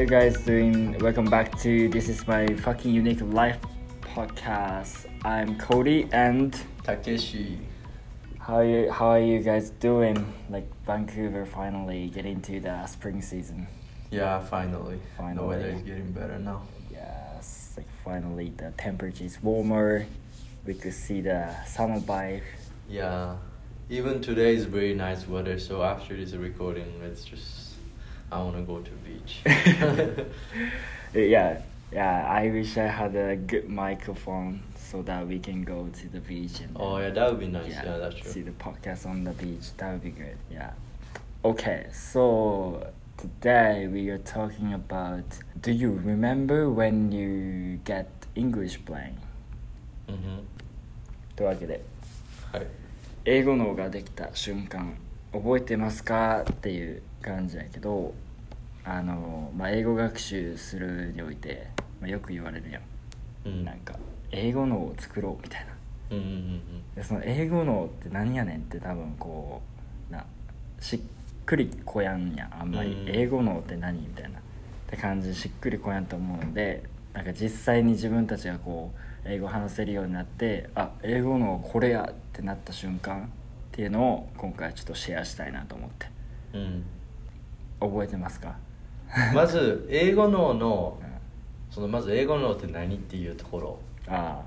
you guys doing? Welcome back to This is my fucking unique life podcast. I'm Cody and Takeshi. How you how are you guys doing? Like Vancouver finally getting to the spring season. Yeah, finally. Finally. The weather is getting better now. Yes, like finally the temperature is warmer. We could see the summer vibe. Yeah. Even today is very nice weather, so after this recording, let's just I want to go to beach. yeah, yeah. I wish I had a good microphone so that we can go to the beach and oh, yeah, that would be nice. Yeah, that's see true. the podcast on the beach. That would be good. Yeah. Okay, so today we are talking about. Do you remember when you get English playing? Mm-hmm. というわけではい。英語脳ができた瞬間覚えてますかっていう感じやけど あの、まあ、英語学習するにおいて、まあ、よく言われるやん、うん。なんか英語脳を作ろうみたいな。うんうんうんでその英語脳って何やねんって多分こうなしっくりこやんやん。あんまり、うん。英語脳って何みたいな。って感じでしっくりこやんと思うのでなんか実際に自分たちがこう英語話せるようになってあ英語脳これやってなった瞬間っていうのを今回ちょっとシェアしたいなと思って。うん。うん。覚えてますか？まず、英語脳のうん、そのまず英語脳って何っていうところ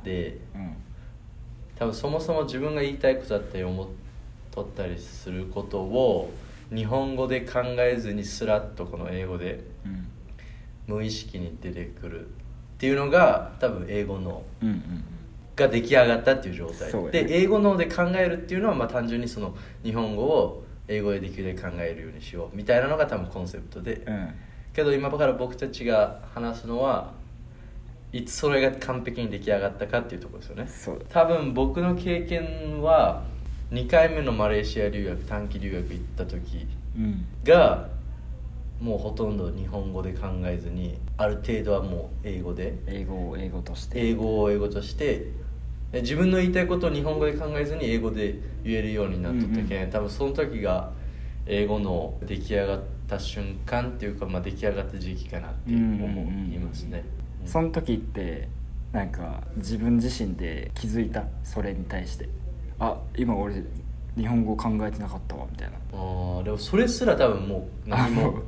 で、うん。多分そもそも自分が言いたいことだったり思っとったりすることを日本語で考えずにスラッとこの英語でうん。無意識に出てくるっていうのが多分英語脳うんうんが出来上がったっていう状態。そうやね。で英語脳で考えるっていうのはまあ単純にその日本語を英語でできるだけ考えるようにしようみたいなのが多分コンセプトで、うんうんけど今から僕たちが話すのはいつそれが完璧に出来上がったかっていうところですよね。多分僕の経験は2回目のマレーシア留学短期留学行った時うん。がもうほとんど日本語で考えずにある程度はもう英語で英語を英語として。英語を英語としてで自分の言いたいことを日本語で考えずに英語で言えるようになっとったけん、うんうん。多分その時が英語の出来上がった瞬間っていうか、まあ、出来上がった時期かなって思いますね、うん。その時ってなんか自分自身で気づいたそれに対してあ今俺日本語考えてなかったわみたいな。あーでもそれすら多分もう何あも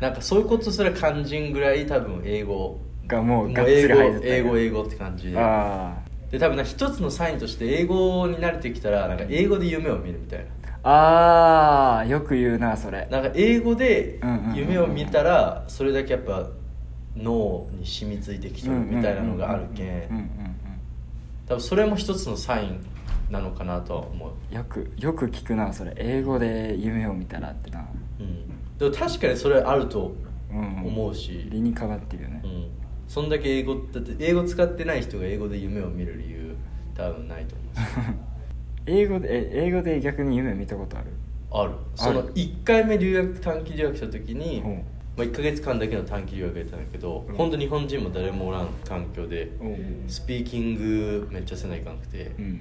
なんかそういうことすら肝心ぐらい多分英語がもう英語英語英語って感じで。あで多分な一つのサインとして英語に慣れてきたらなんか英語で夢を見るみたいなああーよく言うなそれ。なんか英語で夢を見たらそれだけやっぱ脳に染みついてきてるみたいなのがあるけうん多分それも一つのサインなのかなとは思う。うんよくよく聞くなそれ。英語で夢を見たらってな。うん。でも確かにそれあるとうんうん。思うし。理にかかってるよね。うん。そんだけ英語だって英語使ってない人が英語で夢を見る理由多分ないと思う。し 英語でえ英語で逆に夢見たことある？ある。そのある1回目留学短期留学した時に、う。んまあ、1か月間だけの短期留学やったんだけど、うん。本当日本人も誰もおらん環境でスピーキングめっちゃせないかんくて、うん。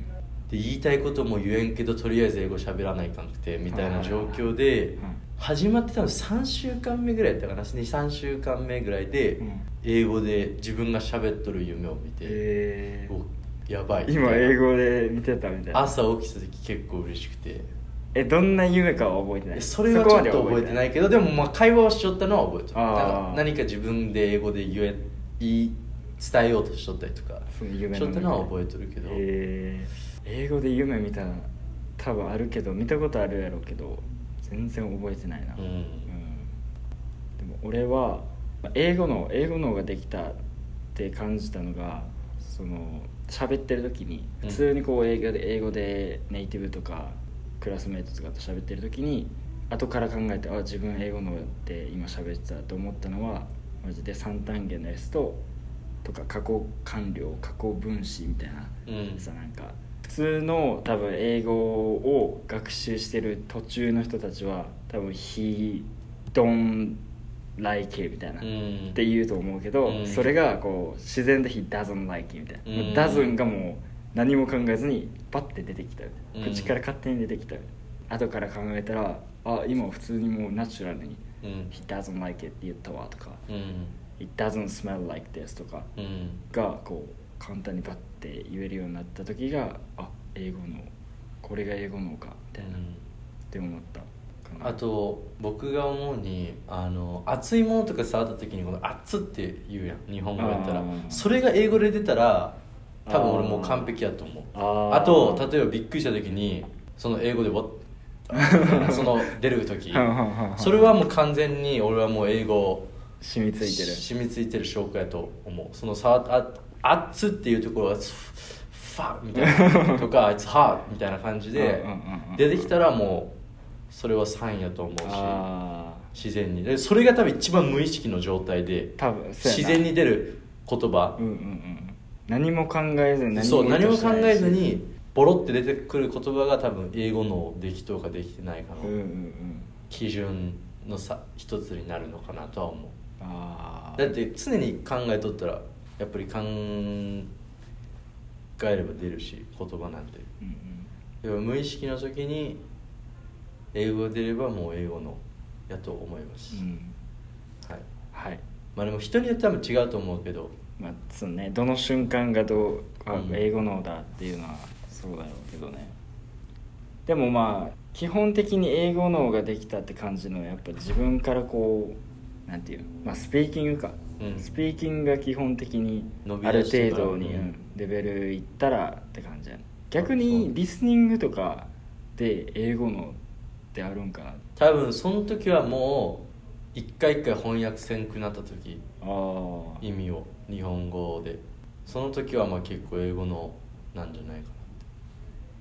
で言いたいことも言えんけどとりあえず英語喋らないかんくてみたいな状況でうん。始まって多分3週間目ぐらいやったかな？23週間目ぐらいでうん。英語で自分が喋っとる夢を見て、えおやばいー、今英語で見てたみたいな。朝起きた時結構嬉しくて。えどんな夢かは覚えてない？それはちょっと覚えてないいけどでもまあ会話をしちゃったのは覚えてる。あー。なんか何か自分で英語で言え言い伝えようとしとったりとかその夢しとったのは覚ええてるけど、えー。英語で夢見たら多分あるけど見たことあるやろうけど全然覚えてないな、うん。うん。でも俺はまあ英語の英語の方ができたって感じたのがその喋ってる時にうん。普通にこう英語で英語でネイティブとかクラスメートとかと喋ってる時に後から考えてあ自分英語のって今喋ってたと思ったのはマジで三単元の S ととか過去完了過去分詞みたいなうん。さなんか普通の多分英語を学習してる途中の人たちは多分「he don't like it」みたいな、っうん。て言うと思うけど、うん。それがこう自然で「he doesn't like it」みたいな「うん。doesn't」がもう何も考えずにパッて出てきた、うん。口から勝手に出てきた後から考えたらあ今普通にもうナチュラルにうん He doesn't like it って言ったわとかうん It doesn't smell like this とかうん。がこう簡単にバッて言えるようになった時があ英語のこれが英語のかみたいな、って思ったあと僕が思うにあの熱いものとか触った時にこの「熱」って言うやん。日本語やったら。あーそれが英語で出たら多分俺もう完璧やと思う。あー。あと例えばびっくりした時にその英語で「What? 」その出る時。それはもう完全に俺はもう英語染みついてる。染みついてる証拠やと思う。その触っあ熱っていうところが「ファ」みたいな。とか「It's hot」みたいな感じで出てきたらもうそれはサインやと思うしあ自然に。でそれが多分一番無意識の状態であ多分自然に出る言葉。うんうんうん。何も考えずにそう何も考えずにボロって出てくる言葉が多分英語のできとうかできてないかのうんうんうん。基準のさ一つになるのかなとは思う。ああだって常に考えとったらやっぱり考えれば出るし言葉なんて。うんうん。でも無意識の時に英語が出ればもう英語のやと思います、うん。はい。はい。まあでも人によって多分違うと思うけど。まあそうね。どの瞬間がどう英語のだっていうのはそうだろうけどね。でもまあ基本的に英語脳ができたって感じのはやっぱ自分からこうなんていうのまあスピーキングか、うん。スピーキングが基本的にある程度に、レベルいったらって感じやね。逆にリスニングとかで英語のってあるんかな。多分その時はもう一回一回翻訳せんくなった時。ああ意味を。日本語で。その時はまあ結構英語のなんじゃないか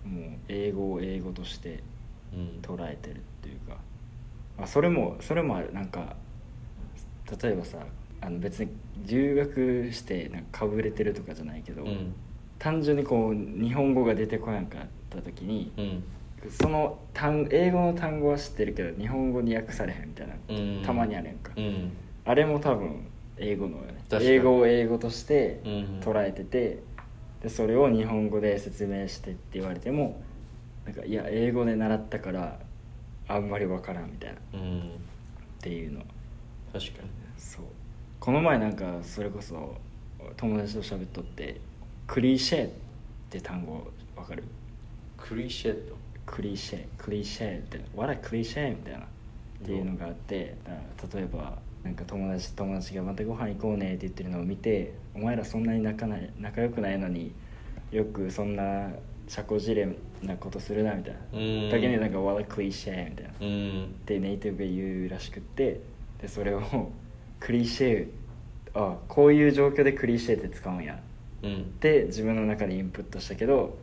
もう英語を英語としてなうん。捉えてるっていうか、まあ、それもそれもある。なんか例えばさあの別に留学してなんかかぶれてるとかじゃないけど、うん。単純にこう日本語が出てこやんかった時に、うんその単英語の単語は知ってるけど日本語に訳されへんみたいな、うん。たまにあるやんか、うん。あれも多分英語のよね英語を英語としてうん捉えてて、でそれを日本語で説明してって言われてもなんかいや英語で習ったからあんまりわからんみたいな。っうん。ていうの。確かにね。そう。この前なんかそれこそ友達と喋っとってクリシェって単語わかる？クリシェットクリシェクリシェって「What a クリシェ」みたいなっていうのがあって例えばなんか友達友達が「またご飯行こうね」って言ってるのを見て「お前らそんなに仲ない仲良くないのによくそんな社交辞令なことするな」みたいな。うん。だけになんか「What a クリシェ」みたいな。うん。ってネイティブが言うらしくってでそれをクリシェあこういう状況でクリシェって使うんや。うん。って自分の中でインプットしたけど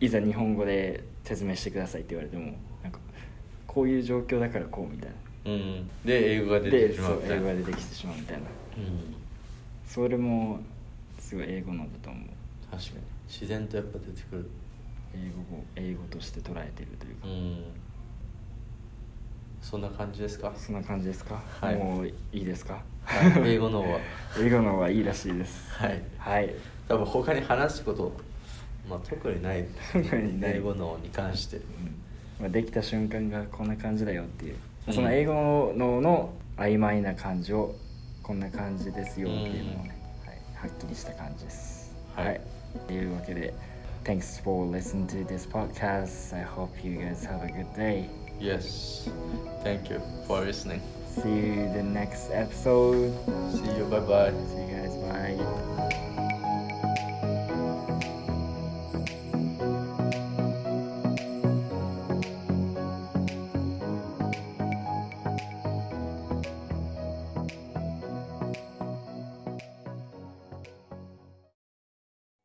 いざ日本語で説明してくださいって言われてもなんかこういう状況だからこうみたいな。うん。で英語が出でてしまそうう英語みたいな。が出てきてしまうみたいな。うん。それもすごい英語のだと思う。確かに。自然とやっぱ出てくる。英語を英語として捉えてるというか、うん。そんな感じですか？そんな感じですか、はい。もういいですか、はい。英語の方は。英語の方がいいらしいです。はい。はい。多分他に話すことまあ特にない特にない英語のに関してうんまあ、できた瞬間がこんな感じだよっていう、うんその英語のの曖昧な感じをこんな感じですよっていうのをね、はい、はっきりした感じですはいというわけで Thanks for listening to this podcast I hope you guys have a good day Yes Thank you for listening See you the next episode See you bye bye See you guys bye